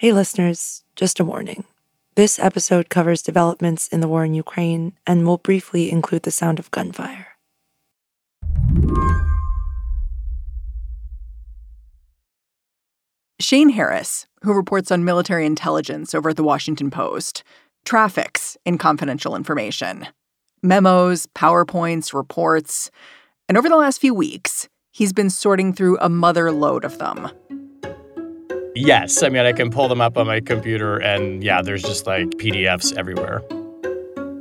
Hey, listeners, just a warning. This episode covers developments in the war in Ukraine and will briefly include the sound of gunfire. Shane Harris, who reports on military intelligence over at the Washington Post, traffics in confidential information memos, PowerPoints, reports. And over the last few weeks, he's been sorting through a mother lode of them. Yes. I mean, I can pull them up on my computer, and yeah, there's just like PDFs everywhere.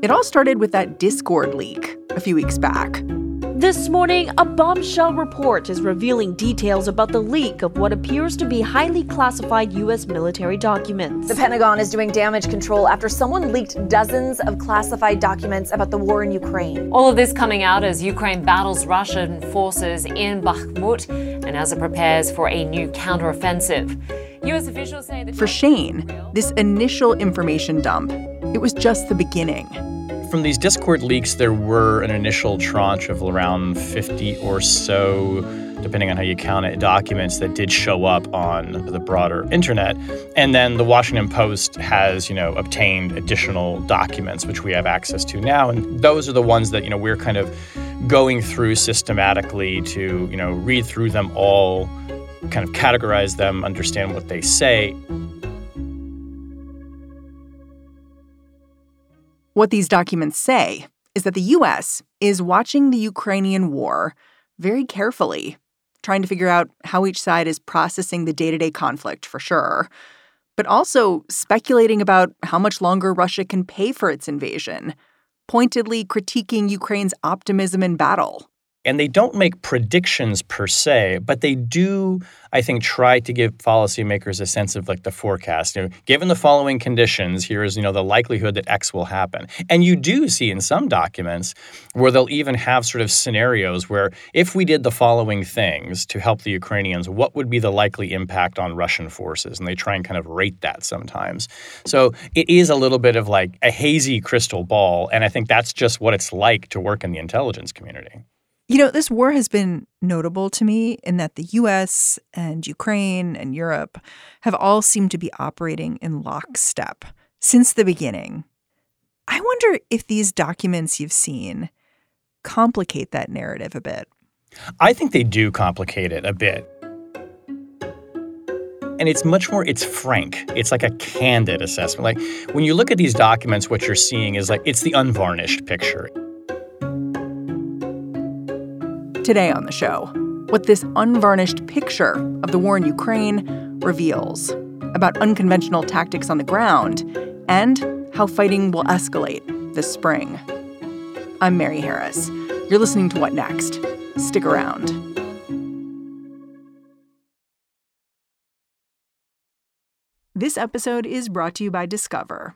It all started with that Discord leak a few weeks back. This morning, a bombshell report is revealing details about the leak of what appears to be highly classified U.S. military documents. The Pentagon is doing damage control after someone leaked dozens of classified documents about the war in Ukraine. All of this coming out as Ukraine battles Russian forces in Bakhmut and as it prepares for a new counteroffensive. U.S. officials say that. For Shane, this initial information dump, it was just the beginning. From these Discord leaks, there were an initial tranche of around 50 or so, depending on how you count it, documents that did show up on the broader internet. And then the Washington Post has, you know, obtained additional documents, which we have access to now. And those are the ones that, you know, we're kind of going through systematically to, you know, read through them all, kind of categorize them, understand what they say. What these documents say is that the U.S. is watching the Ukrainian war very carefully, trying to figure out how each side is processing the day to day conflict for sure, but also speculating about how much longer Russia can pay for its invasion, pointedly critiquing Ukraine's optimism in battle. And they don't make predictions per se, but they do, I think, try to give policymakers a sense of like the forecast. You know, given the following conditions, here is, you know, the likelihood that X will happen. And you do see in some documents where they'll even have sort of scenarios where if we did the following things to help the Ukrainians, what would be the likely impact on Russian forces? And they try and kind of rate that sometimes. So it is a little bit of like a hazy crystal ball. And I think that's just what it's like to work in the intelligence community. You know, this war has been notable to me in that the US and Ukraine and Europe have all seemed to be operating in lockstep since the beginning. I wonder if these documents you've seen complicate that narrative a bit. I think they do complicate it a bit. And it's much more, it's frank. It's like a candid assessment. Like when you look at these documents, what you're seeing is like it's the unvarnished picture. Today on the show, what this unvarnished picture of the war in Ukraine reveals about unconventional tactics on the ground and how fighting will escalate this spring. I'm Mary Harris. You're listening to What Next? Stick around. This episode is brought to you by Discover.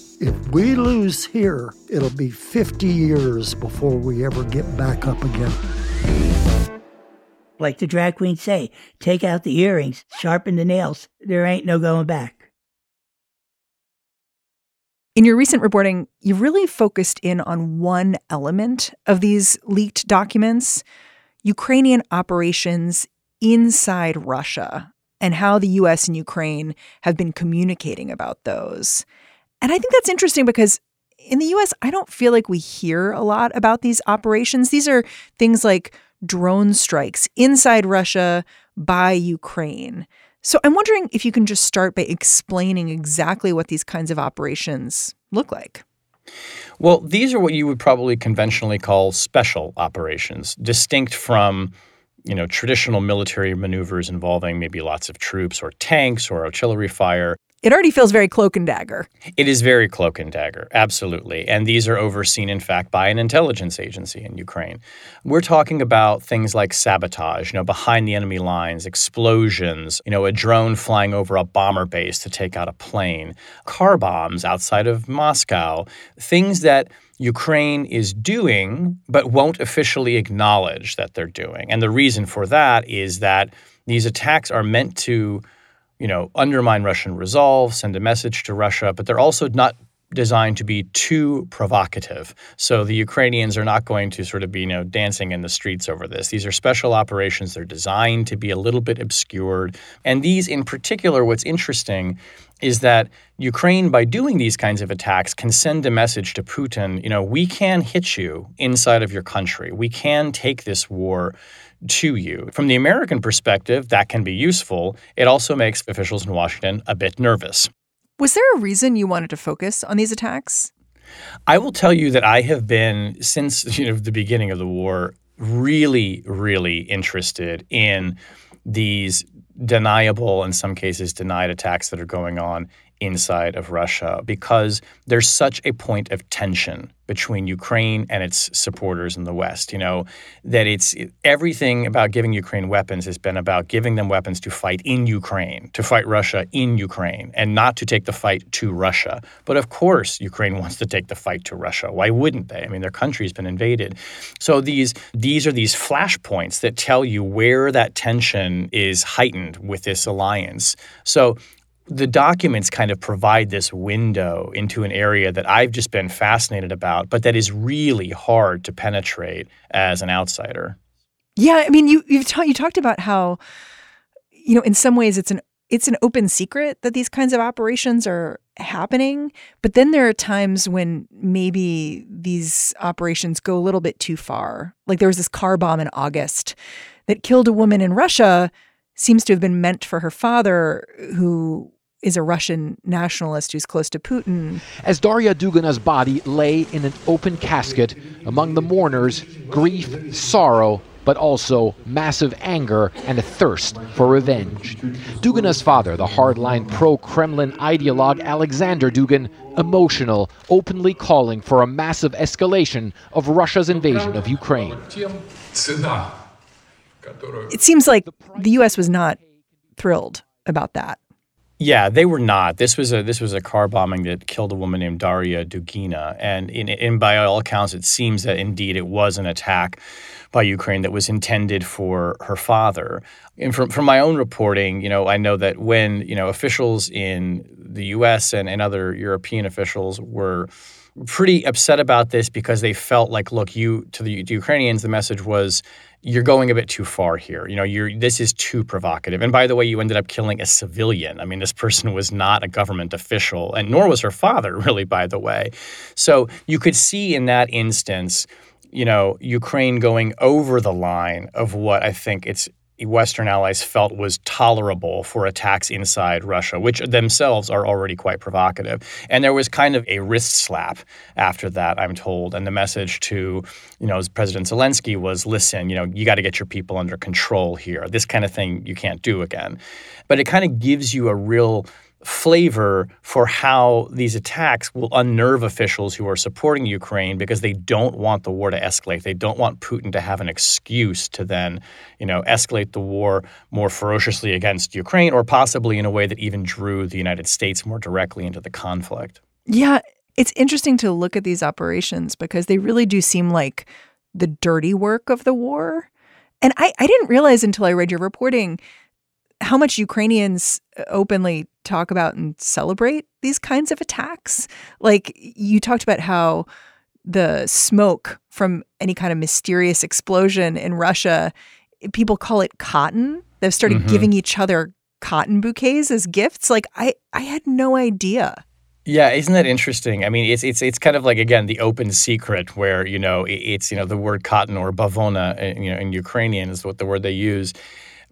If we lose here, it'll be 50 years before we ever get back up again. Like the drag queens say, take out the earrings, sharpen the nails. There ain't no going back. In your recent reporting, you really focused in on one element of these leaked documents Ukrainian operations inside Russia and how the US and Ukraine have been communicating about those. And I think that's interesting because in the US, I don't feel like we hear a lot about these operations. These are things like drone strikes inside Russia by Ukraine. So I'm wondering if you can just start by explaining exactly what these kinds of operations look like. Well, these are what you would probably conventionally call special operations, distinct from you know traditional military maneuvers involving maybe lots of troops or tanks or artillery fire it already feels very cloak and dagger. It is very cloak and dagger, absolutely. And these are overseen, in fact, by an intelligence agency in Ukraine. We're talking about things like sabotage, you know, behind the enemy lines, explosions, you know, a drone flying over a bomber base to take out a plane, car bombs outside of Moscow, things that Ukraine is doing, but won't officially acknowledge that they're doing. And the reason for that is that these attacks are meant to you know, undermine Russian resolve, send a message to Russia, but they're also not designed to be too provocative. So the Ukrainians are not going to sort of be, you know, dancing in the streets over this. These are special operations. They're designed to be a little bit obscured. And these in particular, what's interesting is that Ukraine, by doing these kinds of attacks, can send a message to Putin, you know, we can hit you inside of your country. We can take this war to you. From the American perspective, that can be useful. It also makes officials in Washington a bit nervous. Was there a reason you wanted to focus on these attacks? I will tell you that I have been since you know the beginning of the war really really interested in these deniable in some cases denied attacks that are going on inside of Russia because there's such a point of tension between Ukraine and its supporters in the West. You know, that it's everything about giving Ukraine weapons has been about giving them weapons to fight in Ukraine, to fight Russia in Ukraine, and not to take the fight to Russia. But of course, Ukraine wants to take the fight to Russia. Why wouldn't they? I mean, their country's been invaded. So these these are these flashpoints that tell you where that tension is heightened with this alliance. So the documents kind of provide this window into an area that I've just been fascinated about, but that is really hard to penetrate as an outsider. Yeah, I mean, you you ta- you talked about how, you know, in some ways it's an it's an open secret that these kinds of operations are happening, but then there are times when maybe these operations go a little bit too far. Like there was this car bomb in August that killed a woman in Russia seems to have been meant for her father who is a Russian nationalist who's close to Putin. As Daria Dugina's body lay in an open casket, among the mourners, grief, sorrow, but also massive anger and a thirst for revenge. Dugina's father, the hardline pro Kremlin ideologue Alexander Dugin, emotional, openly calling for a massive escalation of Russia's invasion of Ukraine. It seems like the U.S. was not thrilled about that. Yeah, they were not. This was a this was a car bombing that killed a woman named Daria Dugina, and in, in by all accounts, it seems that indeed it was an attack by Ukraine that was intended for her father. And from from my own reporting, you know, I know that when you know officials in the U.S. and, and other European officials were pretty upset about this because they felt like, look, you to the, Ukrainians, the message was you're going a bit too far here. You know, you're this is too provocative. And by the way, you ended up killing a civilian. I mean, this person was not a government official, and nor was her father, really, by the way. So you could see in that instance, you know, Ukraine going over the line of what I think it's Western allies felt was tolerable for attacks inside Russia, which themselves are already quite provocative. And there was kind of a wrist slap after that, I'm told. And the message to, you know, President Zelensky was, listen, you know, you got to get your people under control here. This kind of thing you can't do again. But it kind of gives you a real flavor for how these attacks will unnerve officials who are supporting Ukraine because they don't want the war to escalate. They don't want Putin to have an excuse to then, you know, escalate the war more ferociously against Ukraine or possibly in a way that even drew the United States more directly into the conflict. Yeah, it's interesting to look at these operations because they really do seem like the dirty work of the war. And I, I didn't realize until I read your reporting how much Ukrainians uh, openly talk about and celebrate these kinds of attacks. Like you talked about how the smoke from any kind of mysterious explosion in Russia, people call it cotton. They've started mm-hmm. giving each other cotton bouquets as gifts. Like I I had no idea. Yeah, isn't that interesting? I mean, it's it's it's kind of like again the open secret where you know it's you know the word cotton or bavovna, uh, you know, in Ukrainian is what the word they use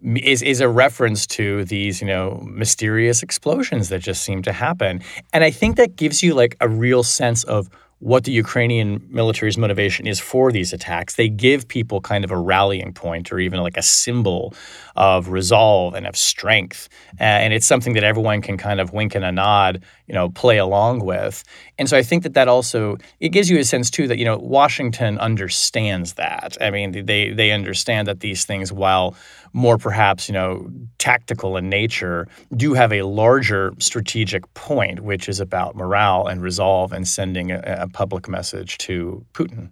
is is a reference to these you know mysterious explosions that just seem to happen and i think that gives you like a real sense of what the Ukrainian military's motivation is for these attacks. They give people kind of a rallying point or even like a symbol of resolve and of strength. and it's something that everyone can kind of wink and a nod, you know, play along with. And so I think that that also it gives you a sense too that you know Washington understands that. I mean, they they understand that these things while more perhaps you know tactical in nature do have a larger strategic point which is about morale and resolve and sending a, a public message to Putin.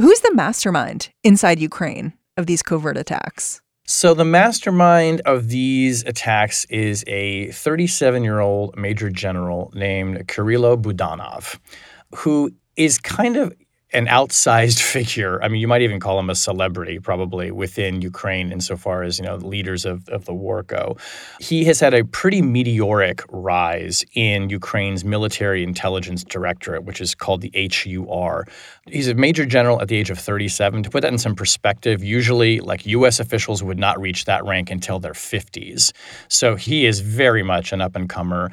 Who's the mastermind inside Ukraine of these covert attacks? So, the mastermind of these attacks is a 37 year old major general named Kyrylo Budanov, who is kind of an outsized figure. I mean, you might even call him a celebrity, probably within Ukraine, insofar as you know leaders of, of the war go. He has had a pretty meteoric rise in Ukraine's military intelligence directorate, which is called the HUR. He's a major general at the age of 37. To put that in some perspective, usually like U.S. officials would not reach that rank until their 50s. So he is very much an up and comer.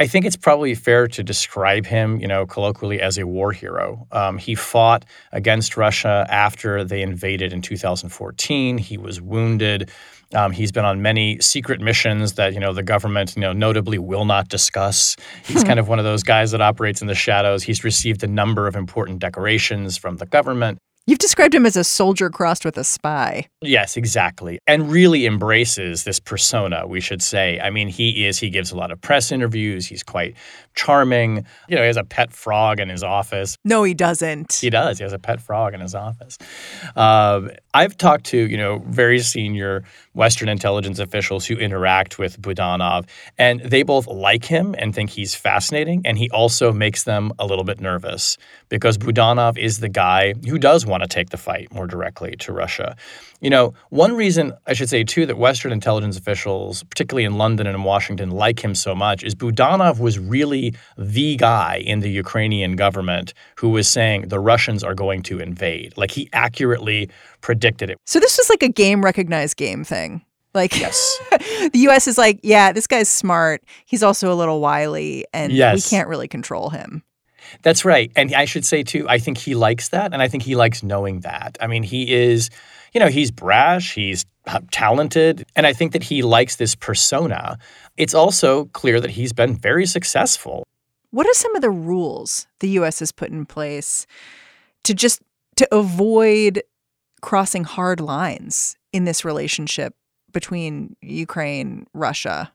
I think it's probably fair to describe him, you know, colloquially as a war hero. Um, he fought against Russia after they invaded in 2014. He was wounded. Um, he's been on many secret missions that you know the government, you know, notably will not discuss. He's kind of one of those guys that operates in the shadows. He's received a number of important decorations from the government. You've described him as a soldier crossed with a spy. Yes, exactly. And really embraces this persona, we should say. I mean, he is, he gives a lot of press interviews. He's quite charming. You know, he has a pet frog in his office. No, he doesn't. He does. He has a pet frog in his office. Uh, I've talked to, you know, very senior Western intelligence officials who interact with Budanov, and they both like him and think he's fascinating. And he also makes them a little bit nervous because Budanov is the guy who does want to take the fight more directly to Russia. You know, one reason I should say too that Western intelligence officials, particularly in London and in Washington, like him so much is Budanov was really the guy in the Ukrainian government who was saying the Russians are going to invade. Like he accurately predicted it. So this was like a game recognized game thing. Like yes. the US is like, yeah, this guy's smart. He's also a little wily and yes. we can't really control him. That's right. And I should say too, I think he likes that and I think he likes knowing that. I mean, he is you know, he's brash, he's uh, talented, and I think that he likes this persona. It's also clear that he's been very successful. What are some of the rules the US has put in place to just to avoid crossing hard lines in this relationship between Ukraine, Russia?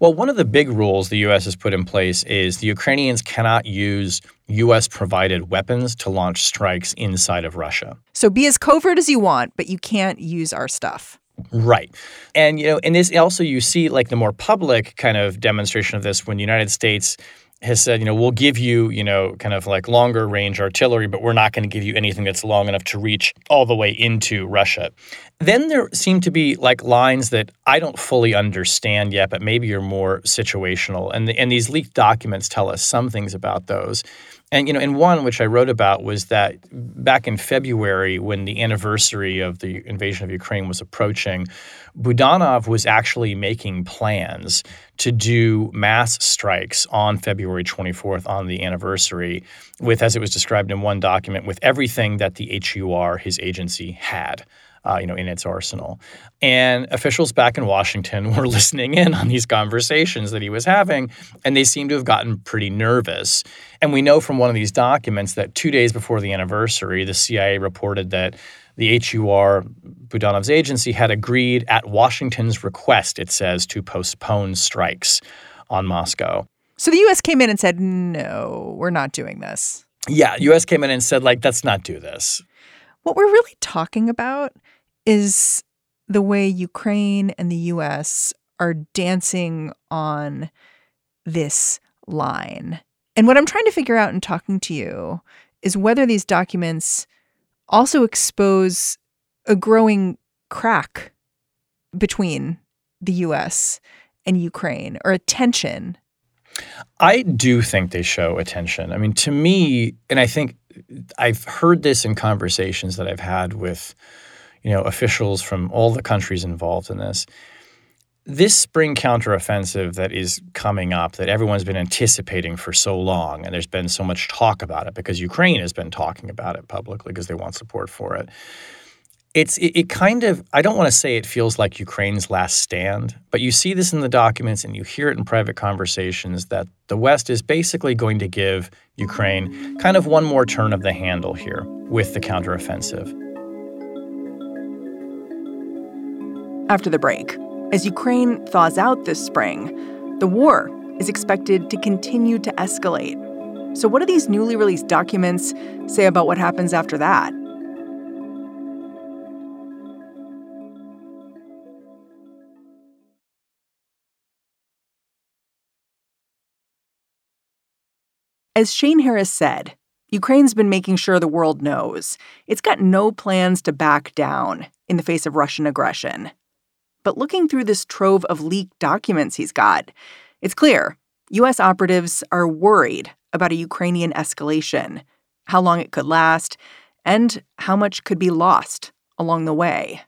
Well, one of the big rules the U.S. has put in place is the Ukrainians cannot use U.S. provided weapons to launch strikes inside of Russia. So be as covert as you want, but you can't use our stuff. Right. And, you know, and this also you see like the more public kind of demonstration of this when the United States has said, you know, we'll give you, you know, kind of like longer range artillery, but we're not going to give you anything that's long enough to reach all the way into Russia. Then there seem to be like lines that I don't fully understand yet, but maybe you're more situational. And the, and these leaked documents tell us some things about those. And you know, in one which I wrote about was that back in February, when the anniversary of the invasion of Ukraine was approaching, Budanov was actually making plans to do mass strikes on February 24th on the anniversary, with, as it was described in one document, with everything that the HUR, his agency, had uh, you know, in its arsenal. And officials back in Washington were listening in on these conversations that he was having, and they seem to have gotten pretty nervous. And we know from one of these documents that two days before the anniversary, the CIA reported that the HUR, Budanov's agency, had agreed at Washington's request, it says, to postpone strikes on Moscow. So the U.S. came in and said, no, we're not doing this. Yeah, U.S. came in and said, like, let's not do this. What we're really talking about is the way Ukraine and the US are dancing on this line. And what I'm trying to figure out in talking to you is whether these documents also expose a growing crack between the US and Ukraine or a tension. I do think they show attention. I mean, to me, and I think I've heard this in conversations that I've had with you know, officials from all the countries involved in this. This spring counteroffensive that is coming up, that everyone's been anticipating for so long, and there's been so much talk about it because Ukraine has been talking about it publicly because they want support for it. It's it, it kind of I don't want to say it feels like Ukraine's last stand, but you see this in the documents and you hear it in private conversations that the West is basically going to give Ukraine kind of one more turn of the handle here with the counteroffensive. after the break. As Ukraine thaws out this spring, the war is expected to continue to escalate. So, what do these newly released documents say about what happens after that? As Shane Harris said, Ukraine's been making sure the world knows it's got no plans to back down in the face of Russian aggression. But looking through this trove of leaked documents he's got, it's clear U.S. operatives are worried about a Ukrainian escalation, how long it could last, and how much could be lost along the way.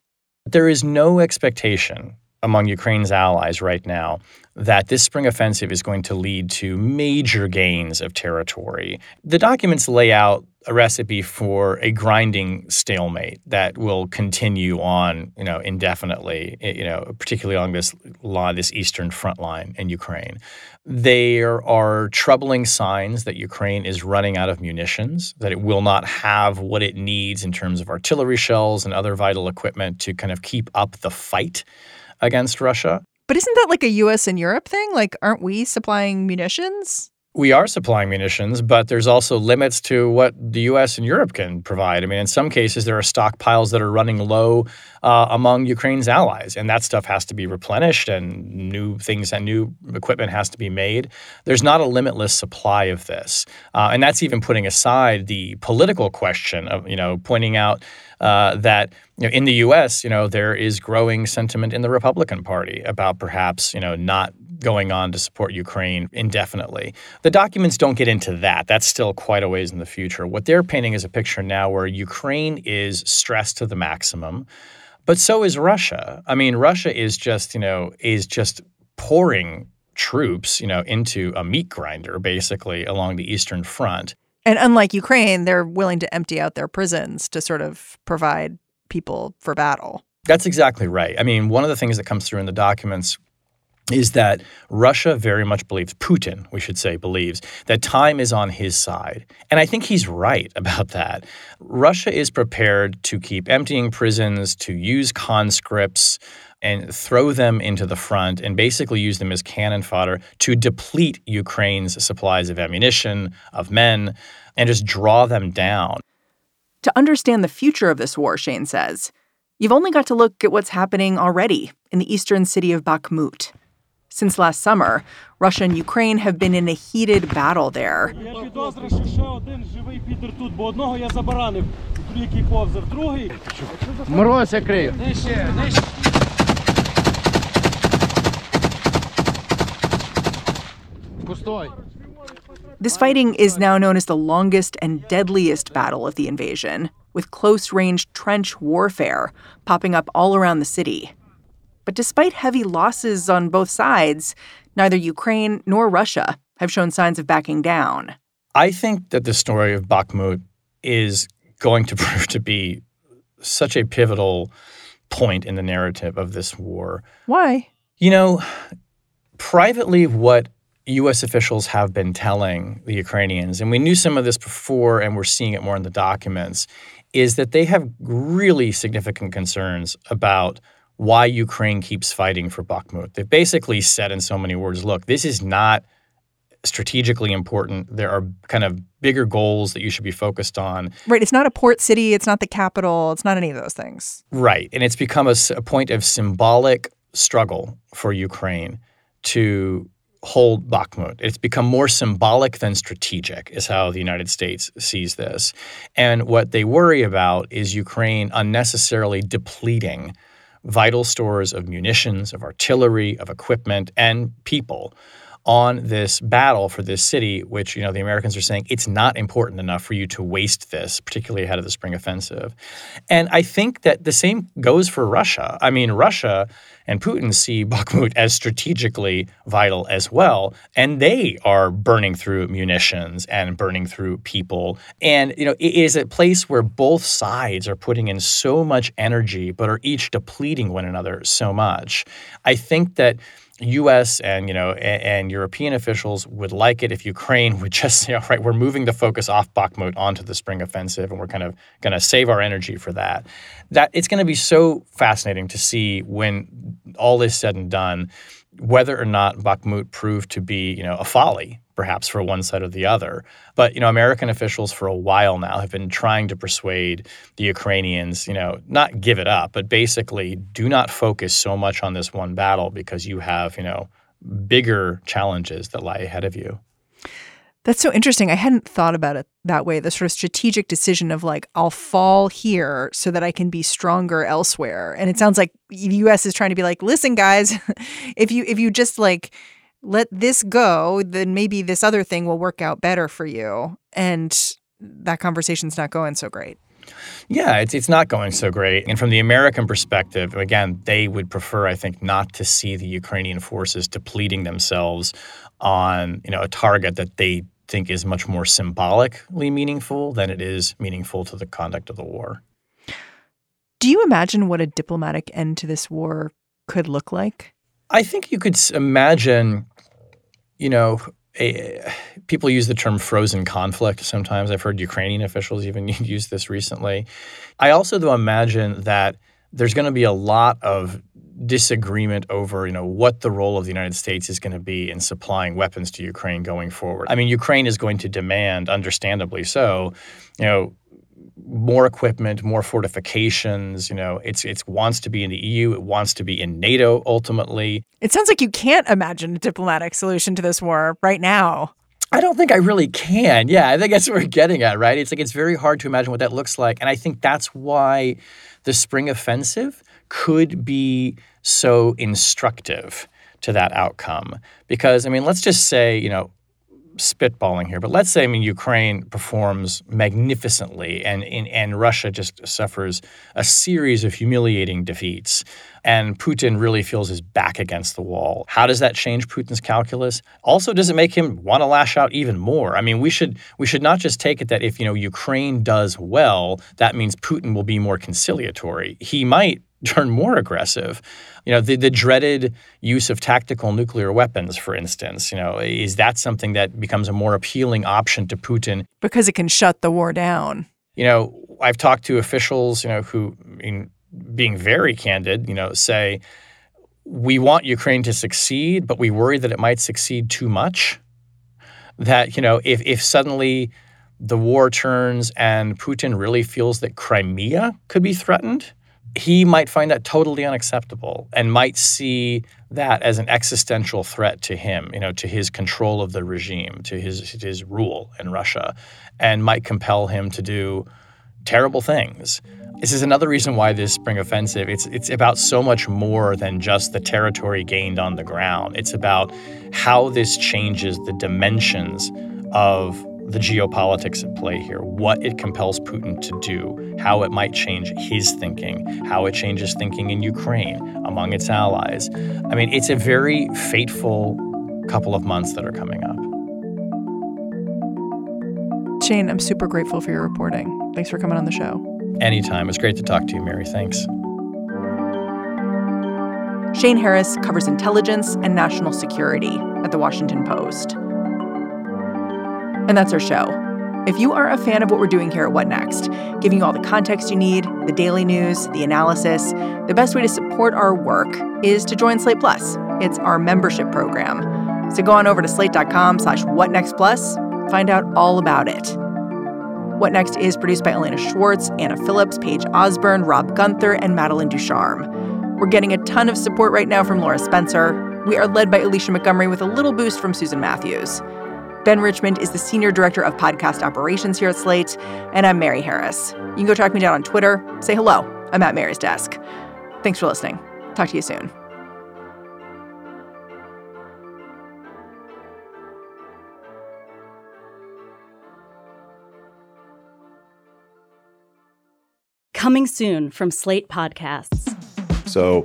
There is no expectation among Ukraine's allies right now that this spring offensive is going to lead to major gains of territory. The documents lay out a recipe for a grinding stalemate that will continue on, you know, indefinitely, eh, you know, particularly along this line, this eastern front line in Ukraine. There are troubling signs that Ukraine is running out of munitions, that it will not have what it needs in terms of artillery shells and other vital equipment to kind of keep up the fight against Russia. But isn't that like a US and Europe thing? Like, aren't we supplying munitions? We are supplying munitions, but there's also limits to what the U.S. and Europe can provide. I mean, in some cases, there are stockpiles that are running low uh, among Ukraine's allies, and that stuff has to be replenished, and new things and new equipment has to be made. There's not a limitless supply of this, uh, and that's even putting aside the political question of you know pointing out uh, that you know, in the U.S., you know, there is growing sentiment in the Republican Party about perhaps you know not going on to support Ukraine indefinitely. The documents don't get into that. That's still quite a ways in the future. What they're painting is a picture now where Ukraine is stressed to the maximum, but so is Russia. I mean, Russia is just, you know, is just pouring troops, you know, into a meat grinder basically along the eastern front. And unlike Ukraine, they're willing to empty out their prisons to sort of provide people for battle. That's exactly right. I mean, one of the things that comes through in the documents is that Russia very much believes, Putin, we should say, believes that time is on his side. And I think he's right about that. Russia is prepared to keep emptying prisons, to use conscripts, and throw them into the front and basically use them as cannon fodder to deplete Ukraine's supplies of ammunition, of men, and just draw them down. To understand the future of this war, Shane says, you've only got to look at what's happening already in the eastern city of Bakhmut. Since last summer, Russia and Ukraine have been in a heated battle there. This fighting is now known as the longest and deadliest battle of the invasion, with close range trench warfare popping up all around the city. But despite heavy losses on both sides, neither Ukraine nor Russia have shown signs of backing down. I think that the story of Bakhmut is going to prove to be such a pivotal point in the narrative of this war. Why? You know, privately, what U.S. officials have been telling the Ukrainians, and we knew some of this before and we're seeing it more in the documents, is that they have really significant concerns about why Ukraine keeps fighting for Bakhmut. They've basically said in so many words look, this is not strategically important. There are kind of bigger goals that you should be focused on. Right. It's not a port city. It's not the capital. It's not any of those things. Right. And it's become a, a point of symbolic struggle for Ukraine to hold Bakhmut. It's become more symbolic than strategic, is how the United States sees this. And what they worry about is Ukraine unnecessarily depleting vital stores of munitions, of artillery, of equipment, and people on this battle for this city, which, you know, the Americans are saying it's not important enough for you to waste this, particularly ahead of the spring offensive. And I think that the same goes for Russia. I mean, Russia and Putin see Bakhmut as strategically vital as well. And they are burning through munitions and burning through people. And, you know, it is a place where both sides are putting in so much energy, but are each depleting one another so much. I think that U.S. and you know and, and, European officials would like it if Ukraine would just you know right we're moving the focus off Bakhmut onto the spring offensive and we're kind of going to save our energy for that. That it's going to be so fascinating to see when all is said and done whether or not Bakhmut proved to be you know a folly perhaps for one side or the other. But you know, American officials for a while now have been trying to persuade the Ukrainians, you know, not give it up, but basically do not focus so much on this one battle because you have, you know, bigger challenges that lie ahead of you. That's so interesting. I hadn't thought about it that way. The sort of strategic decision of like, I'll fall here so that I can be stronger elsewhere. And it sounds like the US is trying to be like, listen, guys, if you if you just like let this go, then maybe this other thing will work out better for you. And that conversation's not going so great. Yeah, it's it's not going so great. And from the American perspective, again, they would prefer, I think, not to see the Ukrainian forces depleting themselves on, you know, a target that they think is much more symbolically meaningful than it is meaningful to the conduct of the war. Do you imagine what a diplomatic end to this war could look like? I think you could imagine, you know, a, people use the term frozen conflict sometimes. I've heard Ukrainian officials even use this recently. I also, though, imagine that there's going to be a lot of disagreement over, you know, what the role of the United States is going to be in supplying weapons to Ukraine going forward. I mean, Ukraine is going to demand, understandably so, you know, more equipment, more fortifications. You know, it's it wants to be in the EU. It wants to be in NATO ultimately. It sounds like you can't imagine a diplomatic solution to this war right now. I don't think I really can. Yeah, I think that's what we're getting at, right? It's like it's very hard to imagine what that looks like, and I think that's why the spring offensive could be so instructive to that outcome. Because I mean, let's just say, you know, spitballing here, but let's say I mean Ukraine performs magnificently and, and and Russia just suffers a series of humiliating defeats and Putin really feels his back against the wall. How does that change Putin's calculus? Also does it make him want to lash out even more? I mean, we should we should not just take it that if, you know, Ukraine does well, that means Putin will be more conciliatory. He might turn more aggressive. You know, the, the dreaded use of tactical nuclear weapons, for instance, you know, is that something that becomes a more appealing option to Putin? Because it can shut the war down. You know, I've talked to officials, you know, who, in being very candid, you know, say we want Ukraine to succeed, but we worry that it might succeed too much. That, you know, if, if suddenly the war turns and Putin really feels that Crimea could be threatened, he might find that totally unacceptable and might see that as an existential threat to him, you know, to his control of the regime, to his his rule in Russia, and might compel him to do terrible things. This is another reason why this spring offensive, it's it's about so much more than just the territory gained on the ground. It's about how this changes the dimensions of the geopolitics at play here, what it compels Putin to do, how it might change his thinking, how it changes thinking in Ukraine among its allies. I mean, it's a very fateful couple of months that are coming up. Shane, I'm super grateful for your reporting. Thanks for coming on the show. Anytime. It's great to talk to you, Mary. Thanks. Shane Harris covers intelligence and national security at The Washington Post. And that's our show. If you are a fan of what we're doing here at What Next, giving you all the context you need, the daily news, the analysis, the best way to support our work is to join Slate Plus. It's our membership program. So go on over to slate.com slash whatnextplus, find out all about it. What Next is produced by Elena Schwartz, Anna Phillips, Paige Osborne, Rob Gunther, and Madeline Ducharme. We're getting a ton of support right now from Laura Spencer. We are led by Alicia Montgomery with a little boost from Susan Matthews. Ben Richmond is the Senior Director of Podcast Operations here at Slate, and I'm Mary Harris. You can go track me down on Twitter. Say hello. I'm at Mary's desk. Thanks for listening. Talk to you soon. Coming soon from Slate Podcasts. So,